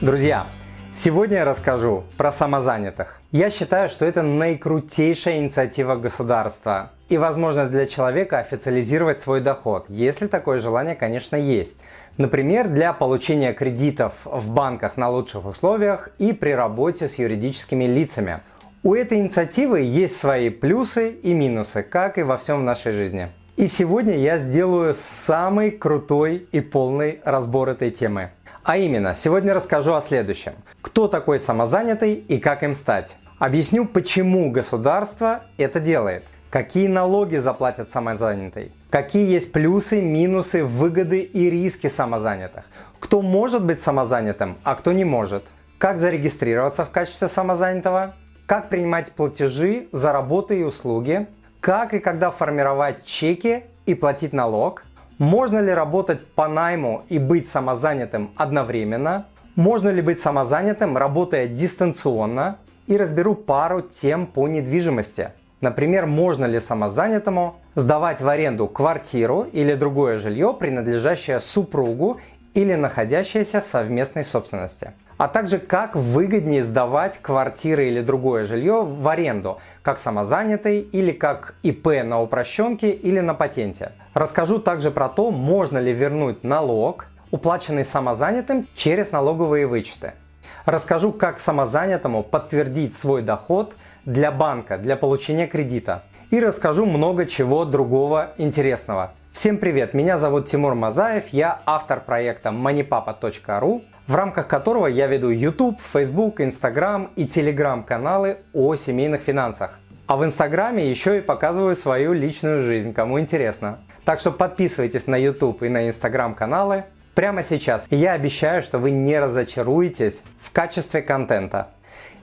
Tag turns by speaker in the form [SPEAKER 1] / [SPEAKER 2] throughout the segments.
[SPEAKER 1] Друзья, сегодня я расскажу про самозанятых. Я считаю, что это наикрутейшая инициатива государства и возможность для человека официализировать свой доход, если такое желание, конечно, есть. Например, для получения кредитов в банках на лучших условиях и при работе с юридическими лицами. У этой инициативы есть свои плюсы и минусы, как и во всем в нашей жизни. И сегодня я сделаю самый крутой и полный разбор этой темы. А именно, сегодня расскажу о следующем. Кто такой самозанятый и как им стать. Объясню, почему государство это делает. Какие налоги заплатят самозанятый? Какие есть плюсы, минусы, выгоды и риски самозанятых? Кто может быть самозанятым, а кто не может? Как зарегистрироваться в качестве самозанятого? Как принимать платежи за работу и услуги? Как и когда формировать чеки и платить налог? Можно ли работать по найму и быть самозанятым одновременно? Можно ли быть самозанятым, работая дистанционно? И разберу пару тем по недвижимости. Например, можно ли самозанятому сдавать в аренду квартиру или другое жилье, принадлежащее супругу или находящееся в совместной собственности а также как выгоднее сдавать квартиры или другое жилье в аренду, как самозанятый или как ИП на упрощенке или на патенте. Расскажу также про то, можно ли вернуть налог, уплаченный самозанятым через налоговые вычеты. Расскажу, как самозанятому подтвердить свой доход для банка для получения кредита. И расскажу много чего другого интересного. Всем привет, меня зовут Тимур Мазаев, я автор проекта moneypapa.ru, в рамках которого я веду YouTube, Facebook, Instagram и Telegram каналы о семейных финансах. А в Инстаграме еще и показываю свою личную жизнь, кому интересно. Так что подписывайтесь на YouTube и на Инстаграм каналы прямо сейчас. И я обещаю, что вы не разочаруетесь в качестве контента.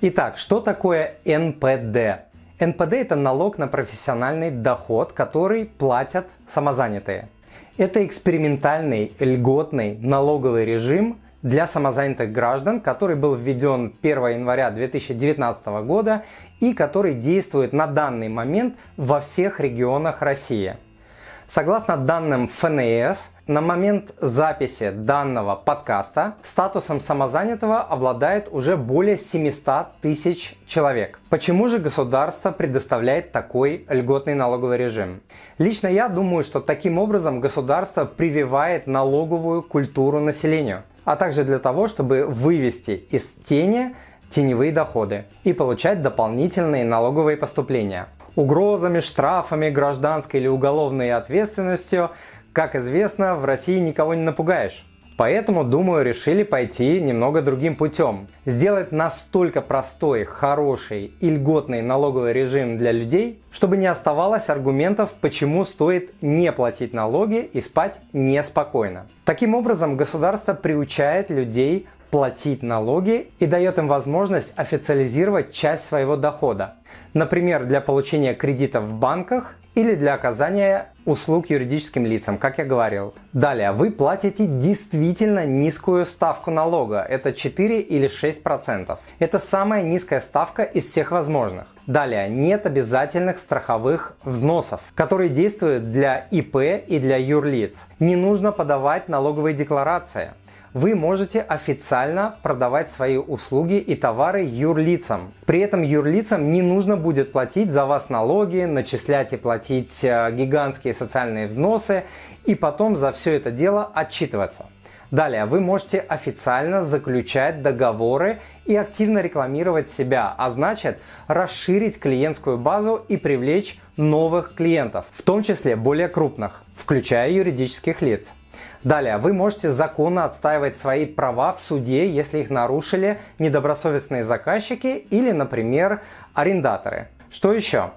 [SPEAKER 1] Итак, что такое НПД? НПД – это налог на профессиональный доход, который платят самозанятые. Это экспериментальный льготный налоговый режим, для самозанятых граждан, который был введен 1 января 2019 года и который действует на данный момент во всех регионах России. Согласно данным ФНС, на момент записи данного подкаста статусом самозанятого обладает уже более 700 тысяч человек. Почему же государство предоставляет такой льготный налоговый режим? Лично я думаю, что таким образом государство прививает налоговую культуру населению – а также для того, чтобы вывести из тени теневые доходы и получать дополнительные налоговые поступления. Угрозами, штрафами, гражданской или уголовной ответственностью, как известно, в России никого не напугаешь. Поэтому, думаю, решили пойти немного другим путем. Сделать настолько простой, хороший и льготный налоговый режим для людей, чтобы не оставалось аргументов, почему стоит не платить налоги и спать неспокойно. Таким образом, государство приучает людей платить налоги и дает им возможность официализировать часть своего дохода. Например, для получения кредитов в банках или для оказания услуг юридическим лицам, как я говорил. Далее, вы платите действительно низкую ставку налога, это 4 или 6 процентов. Это самая низкая ставка из всех возможных. Далее, нет обязательных страховых взносов, которые действуют для ИП и для юрлиц. Не нужно подавать налоговые декларации вы можете официально продавать свои услуги и товары юрлицам. При этом юрлицам не нужно будет платить за вас налоги, начислять и платить э, гигантские социальные взносы и потом за все это дело отчитываться. Далее, вы можете официально заключать договоры и активно рекламировать себя, а значит расширить клиентскую базу и привлечь новых клиентов, в том числе более крупных, включая юридических лиц. Далее, вы можете законно отстаивать свои права в суде, если их нарушили недобросовестные заказчики или, например, арендаторы. Что еще?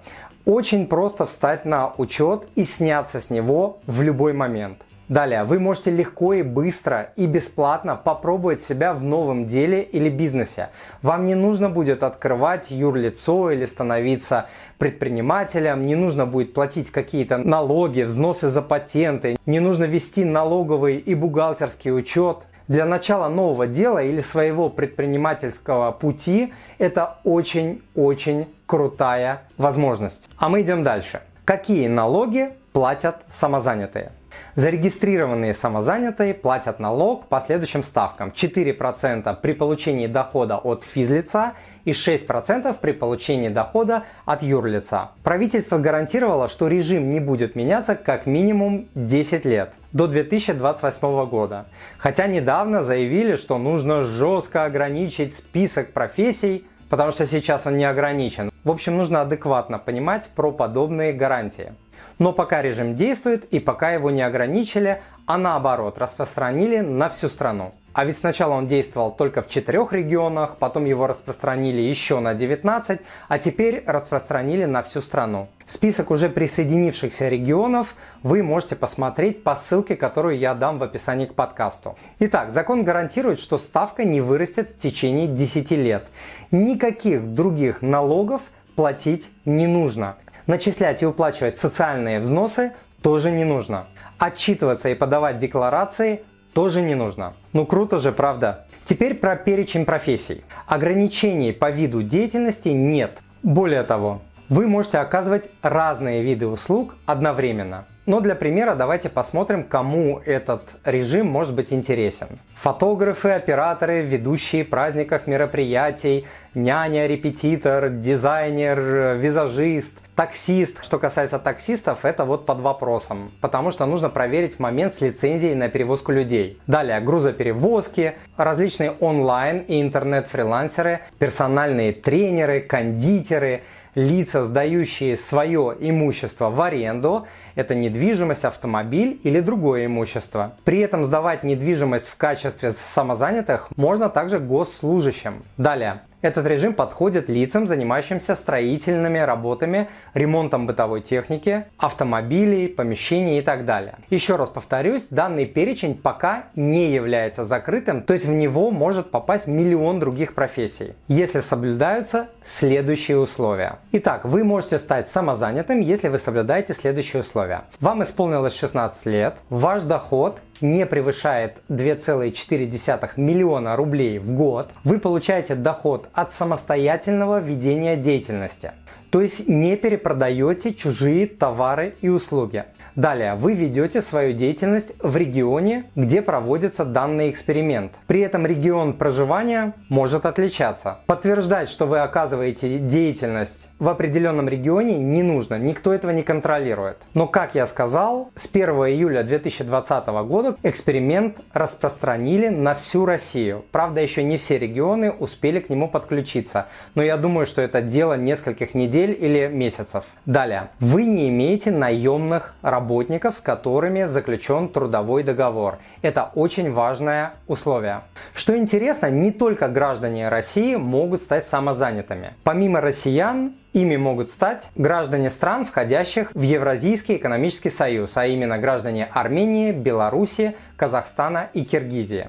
[SPEAKER 1] Очень просто встать на учет и сняться с него в любой момент. Далее, вы можете легко и быстро и бесплатно попробовать себя в новом деле или бизнесе. Вам не нужно будет открывать юрлицо или становиться предпринимателем, не нужно будет платить какие-то налоги, взносы за патенты, не нужно вести налоговый и бухгалтерский учет. Для начала нового дела или своего предпринимательского пути это очень-очень крутая возможность. А мы идем дальше. Какие налоги платят самозанятые? Зарегистрированные самозанятые платят налог по следующим ставкам. 4% при получении дохода от физлица и 6% при получении дохода от юрлица. Правительство гарантировало, что режим не будет меняться как минимум 10 лет до 2028 года. Хотя недавно заявили, что нужно жестко ограничить список профессий, потому что сейчас он не ограничен. В общем, нужно адекватно понимать про подобные гарантии. Но пока режим действует и пока его не ограничили, а наоборот распространили на всю страну. А ведь сначала он действовал только в четырех регионах, потом его распространили еще на 19, а теперь распространили на всю страну. Список уже присоединившихся регионов вы можете посмотреть по ссылке, которую я дам в описании к подкасту. Итак, закон гарантирует, что ставка не вырастет в течение 10 лет. Никаких других налогов платить не нужно. Начислять и уплачивать социальные взносы тоже не нужно. Отчитываться и подавать декларации тоже не нужно. Ну круто же, правда? Теперь про перечень профессий. Ограничений по виду деятельности нет. Более того, вы можете оказывать разные виды услуг одновременно. Но для примера давайте посмотрим, кому этот режим может быть интересен. Фотографы, операторы, ведущие праздников, мероприятий, няня, репетитор, дизайнер, визажист, таксист. Что касается таксистов, это вот под вопросом, потому что нужно проверить момент с лицензией на перевозку людей. Далее грузоперевозки, различные онлайн и интернет-фрилансеры, персональные тренеры, кондитеры – лица, сдающие свое имущество в аренду, это недвижимость, автомобиль или другое имущество. При этом сдавать недвижимость в качестве самозанятых можно также госслужащим. Далее. Этот режим подходит лицам, занимающимся строительными работами, ремонтом бытовой техники, автомобилей, помещений и так далее. Еще раз повторюсь, данный перечень пока не является закрытым, то есть в него может попасть миллион других профессий, если соблюдаются следующие условия. Итак, вы можете стать самозанятым, если вы соблюдаете следующие условия. Вам исполнилось 16 лет, ваш доход не превышает 2,4 миллиона рублей в год, вы получаете доход от самостоятельного ведения деятельности. То есть не перепродаете чужие товары и услуги. Далее, вы ведете свою деятельность в регионе, где проводится данный эксперимент. При этом регион проживания может отличаться. Подтверждать, что вы оказываете деятельность в определенном регионе не нужно, никто этого не контролирует. Но, как я сказал, с 1 июля 2020 года эксперимент распространили на всю Россию. Правда, еще не все регионы успели к нему подключиться, но я думаю, что это дело нескольких недель или месяцев. Далее, вы не имеете наемных работ работников, с которыми заключен трудовой договор. Это очень важное условие. Что интересно, не только граждане России могут стать самозанятыми. Помимо россиян, Ими могут стать граждане стран, входящих в Евразийский экономический союз, а именно граждане Армении, Беларуси, Казахстана и Киргизии.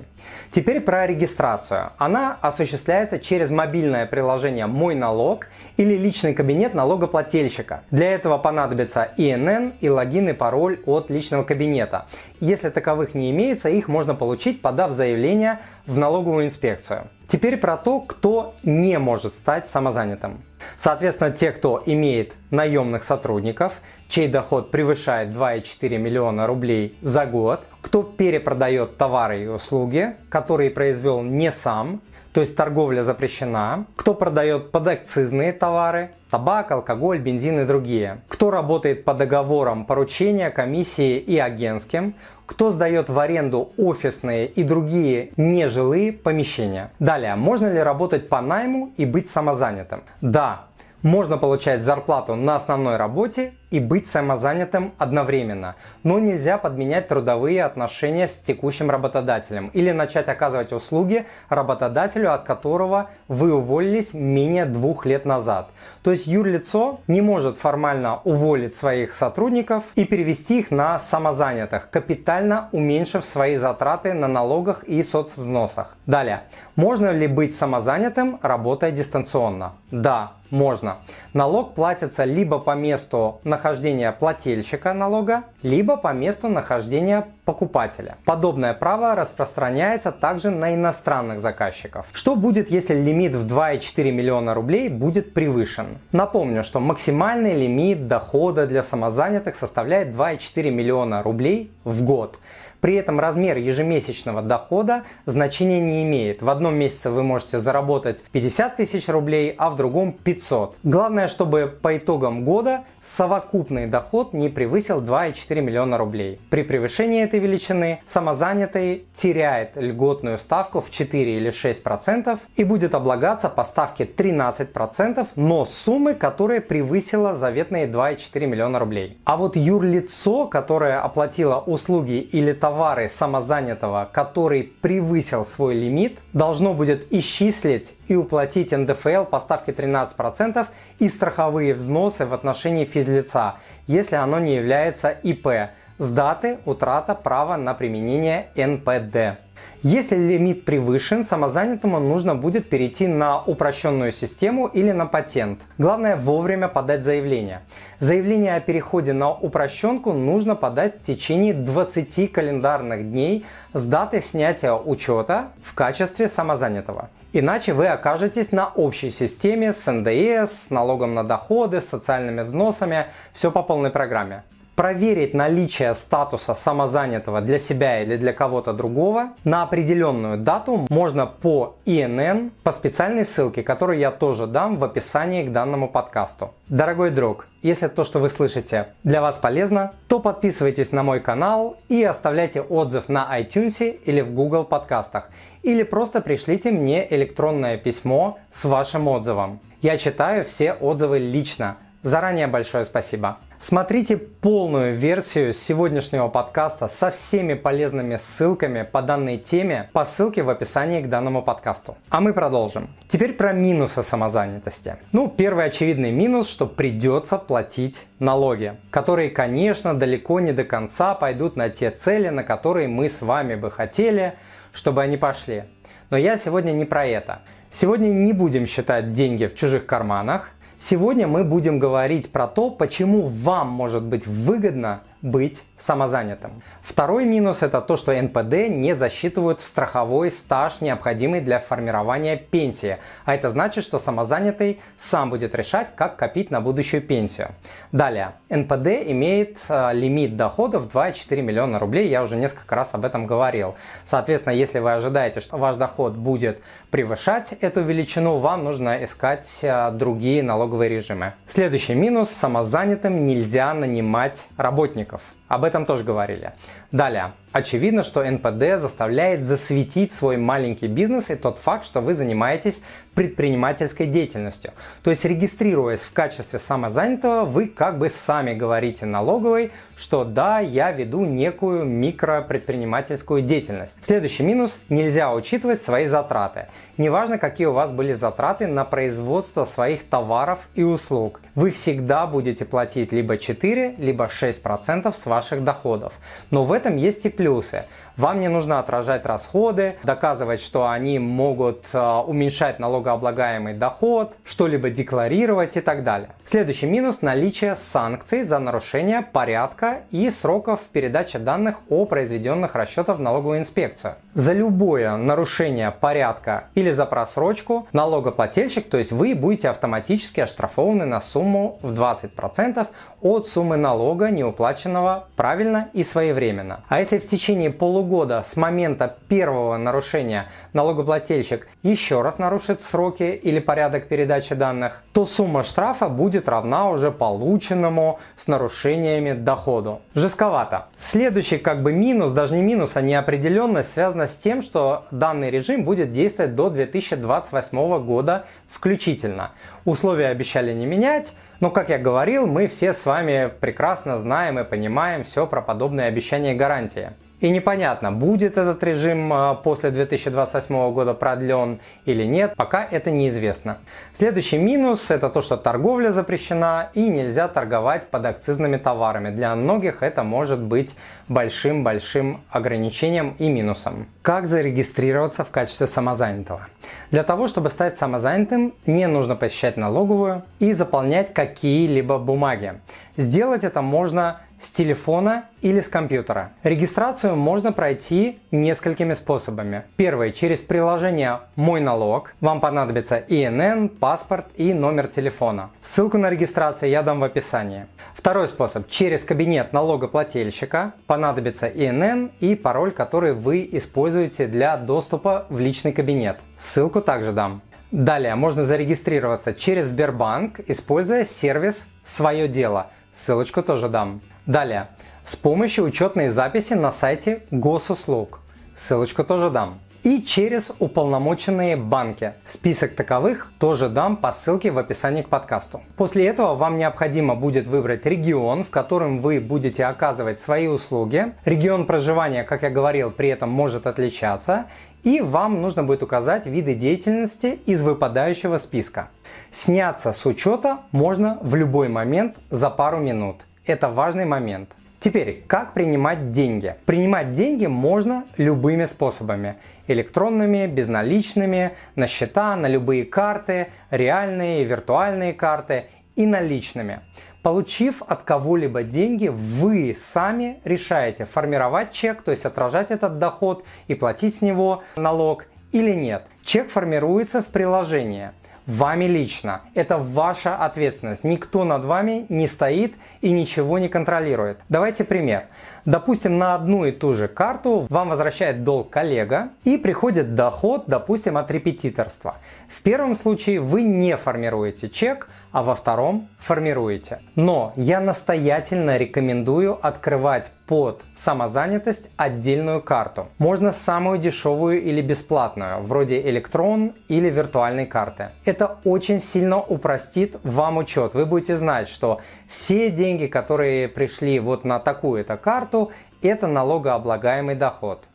[SPEAKER 1] Теперь про регистрацию. Она осуществляется через мобильное приложение «Мой налог» или личный кабинет налогоплательщика. Для этого понадобится ИНН и логин и пароль от личного кабинета. Если таковых не имеется, их можно получить, подав заявление в налоговую инспекцию. Теперь про то, кто не может стать самозанятым. Соответственно, те, кто имеет наемных сотрудников, чей доход превышает 2,4 миллиона рублей за год, кто перепродает товары и услуги, которые произвел не сам, то есть торговля запрещена, кто продает подакцизные товары, табак, алкоголь, бензин и другие, кто работает по договорам поручения, комиссии и агентским, кто сдает в аренду офисные и другие нежилые помещения. Далее, можно ли работать по найму и быть самозанятым? Да, можно получать зарплату на основной работе и быть самозанятым одновременно. Но нельзя подменять трудовые отношения с текущим работодателем или начать оказывать услуги работодателю, от которого вы уволились менее двух лет назад. То есть юрлицо не может формально уволить своих сотрудников и перевести их на самозанятых, капитально уменьшив свои затраты на налогах и соцвзносах. Далее. Можно ли быть самозанятым, работая дистанционно? Да, можно. Налог платится либо по месту нахождения плательщика налога, либо по месту нахождения покупателя. Подобное право распространяется также на иностранных заказчиков. Что будет, если лимит в 2,4 миллиона рублей будет превышен? Напомню, что максимальный лимит дохода для самозанятых составляет 2,4 миллиона рублей в год. При этом размер ежемесячного дохода значения не имеет. В одном месяце вы можете заработать 50 тысяч рублей, а в другом 500. Главное, чтобы по итогам года совокупный доход не превысил 2,4 миллиона рублей. При превышении этой величины самозанятый теряет льготную ставку в 4 или 6 процентов и будет облагаться по ставке 13 процентов, но суммы, которая превысила заветные 2,4 миллиона рублей. А вот юрлицо, которое оплатило услуги или товары товары самозанятого, который превысил свой лимит, должно будет исчислить и уплатить НДФЛ по ставке 13% и страховые взносы в отношении физлица, если оно не является ИП, с даты утрата права на применение НПД. Если лимит превышен, самозанятому нужно будет перейти на упрощенную систему или на патент. Главное вовремя подать заявление. Заявление о переходе на упрощенку нужно подать в течение 20 календарных дней с даты снятия учета в качестве самозанятого. Иначе вы окажетесь на общей системе с НДС, с налогом на доходы, с социальными взносами, все по полной программе проверить наличие статуса самозанятого для себя или для кого-то другого на определенную дату можно по ИНН, по специальной ссылке, которую я тоже дам в описании к данному подкасту. Дорогой друг, если то, что вы слышите, для вас полезно, то подписывайтесь на мой канал и оставляйте отзыв на iTunes или в Google подкастах. Или просто пришлите мне электронное письмо с вашим отзывом. Я читаю все отзывы лично. Заранее большое спасибо. Смотрите полную версию сегодняшнего подкаста со всеми полезными ссылками по данной теме по ссылке в описании к данному подкасту. А мы продолжим. Теперь про минусы самозанятости. Ну, первый очевидный минус, что придется платить налоги, которые, конечно, далеко не до конца пойдут на те цели, на которые мы с вами бы хотели, чтобы они пошли. Но я сегодня не про это. Сегодня не будем считать деньги в чужих карманах, Сегодня мы будем говорить про то, почему вам может быть выгодно быть самозанятым. Второй минус это то, что НПД не засчитывают в страховой стаж, необходимый для формирования пенсии. А это значит, что самозанятый сам будет решать, как копить на будущую пенсию. Далее, НПД имеет э, лимит доходов 2,4 миллиона рублей. Я уже несколько раз об этом говорил. Соответственно, если вы ожидаете, что ваш доход будет превышать эту величину, вам нужно искать э, другие налоговые режимы. Следующий минус. Самозанятым нельзя нанимать работников сотрудников. Об этом тоже говорили. Далее. Очевидно, что НПД заставляет засветить свой маленький бизнес и тот факт, что вы занимаетесь предпринимательской деятельностью. То есть регистрируясь в качестве самозанятого, вы как бы сами говорите налоговой, что да, я веду некую микропредпринимательскую деятельность. Следующий минус – нельзя учитывать свои затраты. Неважно, какие у вас были затраты на производство своих товаров и услуг. Вы всегда будете платить либо 4, либо 6% с ваших доходов. Но в этом есть и плюсы. Вам не нужно отражать расходы, доказывать, что они могут а, уменьшать налогооблагаемый доход, что-либо декларировать и так далее. Следующий минус – наличие санкций за нарушение порядка и сроков передачи данных о произведенных расчетах в налоговую инспекцию. За любое нарушение порядка или за просрочку налогоплательщик, то есть вы будете автоматически оштрафованы на сумму в 20% от суммы налога, неуплаченного правильно и своевременно. А если в течение полугода года с момента первого нарушения налогоплательщик еще раз нарушит сроки или порядок передачи данных, то сумма штрафа будет равна уже полученному с нарушениями доходу. Жестковато. Следующий как бы минус, даже не минус, а неопределенность связана с тем, что данный режим будет действовать до 2028 года включительно. Условия обещали не менять, но, как я говорил, мы все с вами прекрасно знаем и понимаем все про подобные обещания и гарантии. И непонятно, будет этот режим а, после 2028 года продлен или нет, пока это неизвестно. Следующий минус – это то, что торговля запрещена и нельзя торговать под акцизными товарами. Для многих это может быть большим-большим ограничением и минусом. Как зарегистрироваться в качестве самозанятого? Для того, чтобы стать самозанятым, не нужно посещать налоговую и заполнять какие-либо бумаги. Сделать это можно с телефона или с компьютера. Регистрацию можно пройти несколькими способами. Первый через приложение «Мой налог». Вам понадобится ИНН, паспорт и номер телефона. Ссылку на регистрацию я дам в описании. Второй способ через кабинет налогоплательщика. Понадобится ИНН и пароль, который вы используете для доступа в личный кабинет. Ссылку также дам. Далее можно зарегистрироваться через Сбербанк, используя сервис «Свое дело». Ссылочку тоже дам. Далее. С помощью учетной записи на сайте госуслуг. Ссылочку тоже дам. И через уполномоченные банки. Список таковых тоже дам по ссылке в описании к подкасту. После этого вам необходимо будет выбрать регион, в котором вы будете оказывать свои услуги. Регион проживания, как я говорил, при этом может отличаться. И вам нужно будет указать виды деятельности из выпадающего списка. Сняться с учета можно в любой момент за пару минут. Это важный момент. Теперь, как принимать деньги? Принимать деньги можно любыми способами. Электронными, безналичными, на счета, на любые карты, реальные, виртуальные карты и наличными. Получив от кого-либо деньги, вы сами решаете формировать чек, то есть отражать этот доход и платить с него налог или нет. Чек формируется в приложении вами лично. Это ваша ответственность. Никто над вами не стоит и ничего не контролирует. Давайте пример. Допустим, на одну и ту же карту вам возвращает долг коллега и приходит доход, допустим, от репетиторства. В первом случае вы не формируете чек, а во втором формируете. Но я настоятельно рекомендую открывать под самозанятость отдельную карту. Можно самую дешевую или бесплатную, вроде электрон или виртуальной карты. Это очень сильно упростит вам учет. Вы будете знать, что все деньги, которые пришли вот на такую-то карту, это налогооблагаемый доход.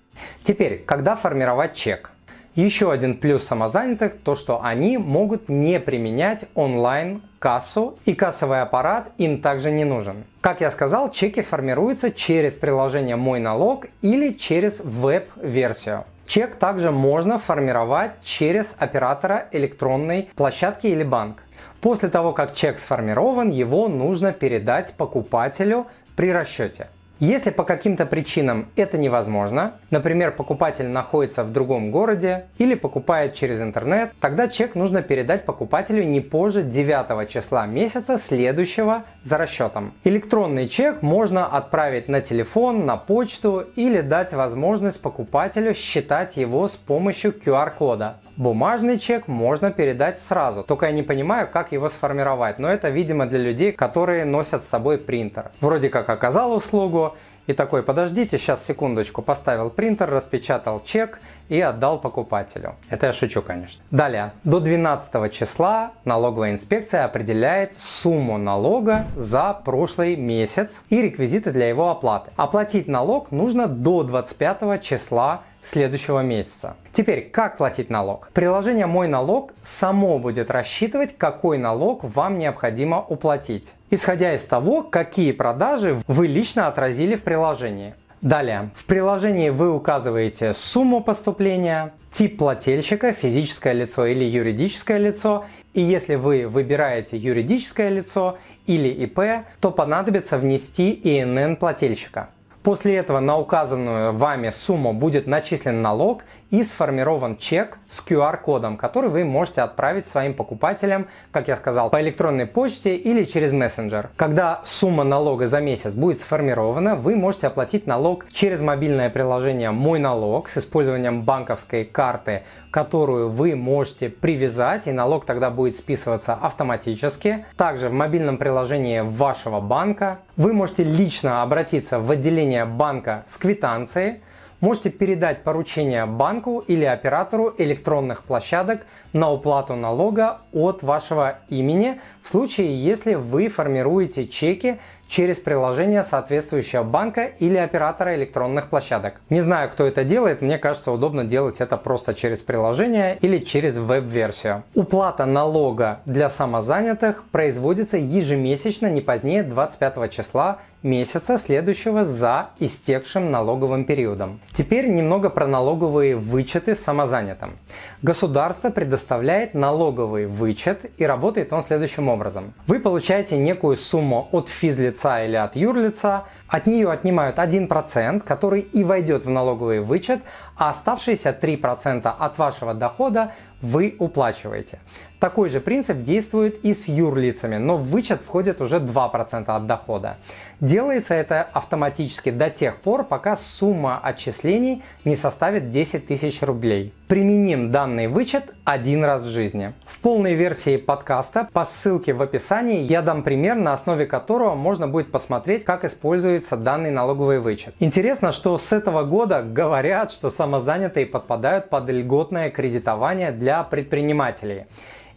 [SPEAKER 1] Теперь, когда формировать чек? Еще один плюс самозанятых – то, что они могут не применять онлайн кассу и кассовый аппарат им также не нужен. Как я сказал, чеки формируются через приложение «Мой налог» или через веб-версию. Чек также можно формировать через оператора электронной площадки или банк. После того, как чек сформирован, его нужно передать покупателю при расчете. Если по каким-то причинам это невозможно, например, покупатель находится в другом городе или покупает через интернет, тогда чек нужно передать покупателю не позже 9 числа месяца следующего за расчетом. Электронный чек можно отправить на телефон, на почту или дать возможность покупателю считать его с помощью QR-кода. Бумажный чек можно передать сразу, только я не понимаю, как его сформировать, но это, видимо, для людей, которые носят с собой принтер. Вроде как оказал услугу, и такой, подождите, сейчас секундочку, поставил принтер, распечатал чек и отдал покупателю. Это я шучу, конечно. Далее, до 12 числа налоговая инспекция определяет сумму налога за прошлый месяц и реквизиты для его оплаты. Оплатить налог нужно до 25 числа следующего месяца. Теперь, как платить налог? Приложение «Мой налог» само будет рассчитывать, какой налог вам необходимо уплатить, исходя из того, какие продажи вы лично отразили в приложении. Далее, в приложении вы указываете сумму поступления, тип плательщика, физическое лицо или юридическое лицо. И если вы выбираете юридическое лицо или ИП, то понадобится внести ИНН плательщика. После этого на указанную вами сумму будет начислен налог и сформирован чек с QR-кодом, который вы можете отправить своим покупателям, как я сказал, по электронной почте или через мессенджер. Когда сумма налога за месяц будет сформирована, вы можете оплатить налог через мобильное приложение «Мой налог» с использованием банковской карты, которую вы можете привязать, и налог тогда будет списываться автоматически. Также в мобильном приложении вашего банка вы можете лично обратиться в отделение банка с квитанцией, можете передать поручение банку или оператору электронных площадок на уплату налога от вашего имени в случае, если вы формируете чеки через приложение соответствующего банка или оператора электронных площадок. Не знаю, кто это делает, мне кажется удобно делать это просто через приложение или через веб-версию. Уплата налога для самозанятых производится ежемесячно не позднее 25 числа месяца, следующего за истекшим налоговым периодом. Теперь немного про налоговые вычеты самозанятым. Государство предоставляет налоговый вычет и работает он следующим образом. Вы получаете некую сумму от физлица или от юрлица, от нее отнимают 1%, который и войдет в налоговый вычет, а оставшиеся 3% от вашего дохода вы уплачиваете. Такой же принцип действует и с юрлицами, но в вычет входит уже 2% от дохода. Делается это автоматически до тех пор, пока сумма отчислений не составит 10 тысяч рублей. Применим данный вычет один раз в жизни. В полной версии подкаста по ссылке в описании я дам пример, на основе которого можно будет посмотреть, как используется данный налоговый вычет. Интересно, что с этого года говорят, что самозанятые подпадают под льготное кредитование для предпринимателей.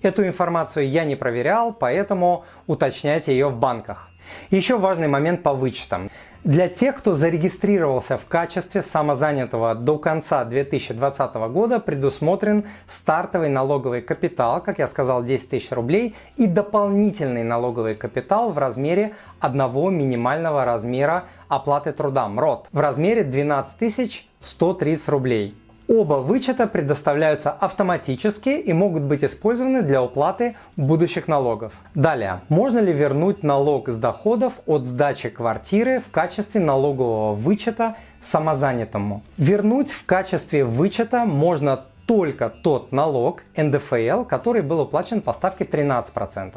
[SPEAKER 1] Эту информацию я не проверял, поэтому уточняйте ее в банках. Еще важный момент по вычетам. Для тех, кто зарегистрировался в качестве самозанятого до конца 2020 года, предусмотрен стартовый налоговый капитал, как я сказал, 10 тысяч рублей, и дополнительный налоговый капитал в размере одного минимального размера оплаты труда МРОТ в размере 12 130 рублей. Оба вычета предоставляются автоматически и могут быть использованы для уплаты будущих налогов. Далее, можно ли вернуть налог с доходов от сдачи квартиры в качестве налогового вычета самозанятому? Вернуть в качестве вычета можно только тот налог НДФЛ, который был уплачен по ставке 13%.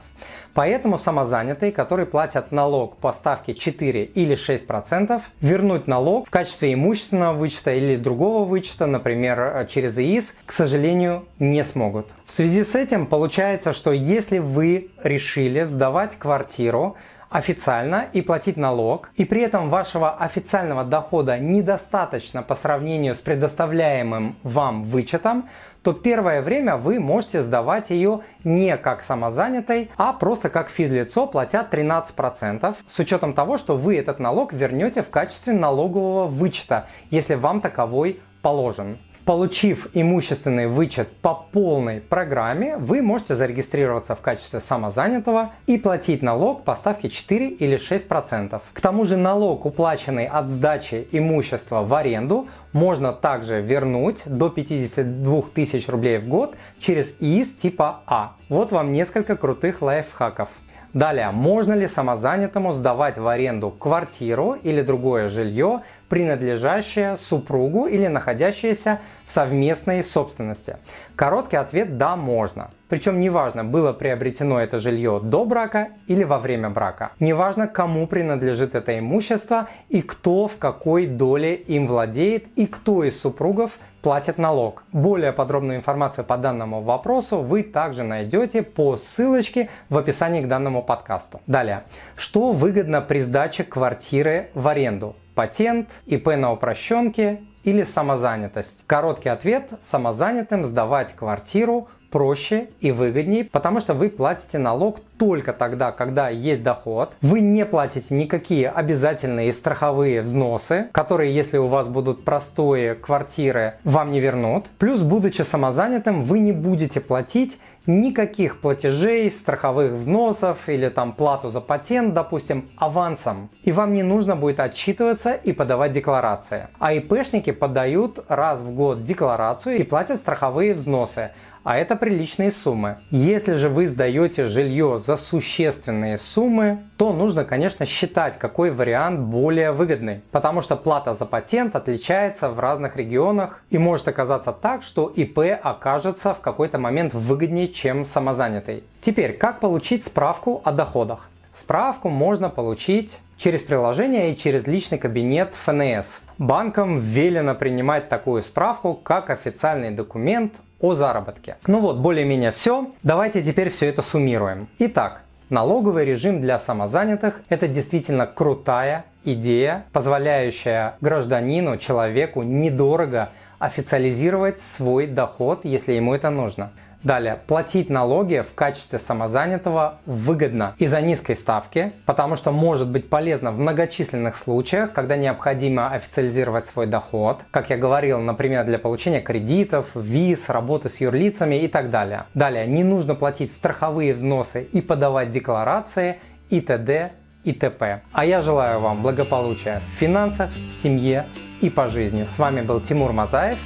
[SPEAKER 1] Поэтому самозанятые, которые платят налог по ставке 4 или 6%, вернуть налог в качестве имущественного вычета или другого вычета, например, через ИИС, к сожалению, не смогут. В связи с этим получается, что если вы решили сдавать квартиру, официально и платить налог, и при этом вашего официального дохода недостаточно по сравнению с предоставляемым вам вычетом, то первое время вы можете сдавать ее не как самозанятой, а просто как физлицо, платя 13%, с учетом того, что вы этот налог вернете в качестве налогового вычета, если вам таковой положен. Получив имущественный вычет по полной программе, вы можете зарегистрироваться в качестве самозанятого и платить налог по ставке 4 или 6%. К тому же налог, уплаченный от сдачи имущества в аренду, можно также вернуть до 52 тысяч рублей в год через ИИС типа А. Вот вам несколько крутых лайфхаков. Далее, можно ли самозанятому сдавать в аренду квартиру или другое жилье, принадлежащее супругу или находящееся в совместной собственности? Короткий ответ – да, можно. Причем неважно, было приобретено это жилье до брака или во время брака. Неважно, кому принадлежит это имущество и кто в какой доле им владеет и кто из супругов платит налог. Более подробную информацию по данному вопросу вы также найдете по ссылочке в описании к данному подкасту. Далее. Что выгодно при сдаче квартиры в аренду? Патент, ИП на упрощенке или самозанятость? Короткий ответ. Самозанятым сдавать квартиру проще и выгоднее, потому что вы платите налог только тогда, когда есть доход. Вы не платите никакие обязательные страховые взносы, которые, если у вас будут простые квартиры, вам не вернут. Плюс, будучи самозанятым, вы не будете платить никаких платежей, страховых взносов или там плату за патент, допустим, авансом. И вам не нужно будет отчитываться и подавать декларации. А ИПшники подают раз в год декларацию и платят страховые взносы. А это приличные суммы. Если же вы сдаете жилье за существенные суммы, то нужно, конечно, считать, какой вариант более выгодный. Потому что плата за патент отличается в разных регионах и может оказаться так, что ИП окажется в какой-то момент выгоднее, чем самозанятый. Теперь, как получить справку о доходах? Справку можно получить через приложение и через личный кабинет ФНС. Банкам велено принимать такую справку как официальный документ о заработке. Ну вот, более-менее все. Давайте теперь все это суммируем. Итак, налоговый режим для самозанятых – это действительно крутая идея, позволяющая гражданину, человеку недорого официализировать свой доход, если ему это нужно. Далее, платить налоги в качестве самозанятого выгодно из-за низкой ставки, потому что может быть полезно в многочисленных случаях, когда необходимо официализировать свой доход, как я говорил, например, для получения кредитов, виз, работы с юрлицами и так далее. Далее, не нужно платить страховые взносы и подавать декларации и т.д. и т.п. А я желаю вам благополучия в финансах, в семье и по жизни. С вами был Тимур Мазаев,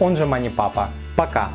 [SPEAKER 1] он же Мани Папа. Пока!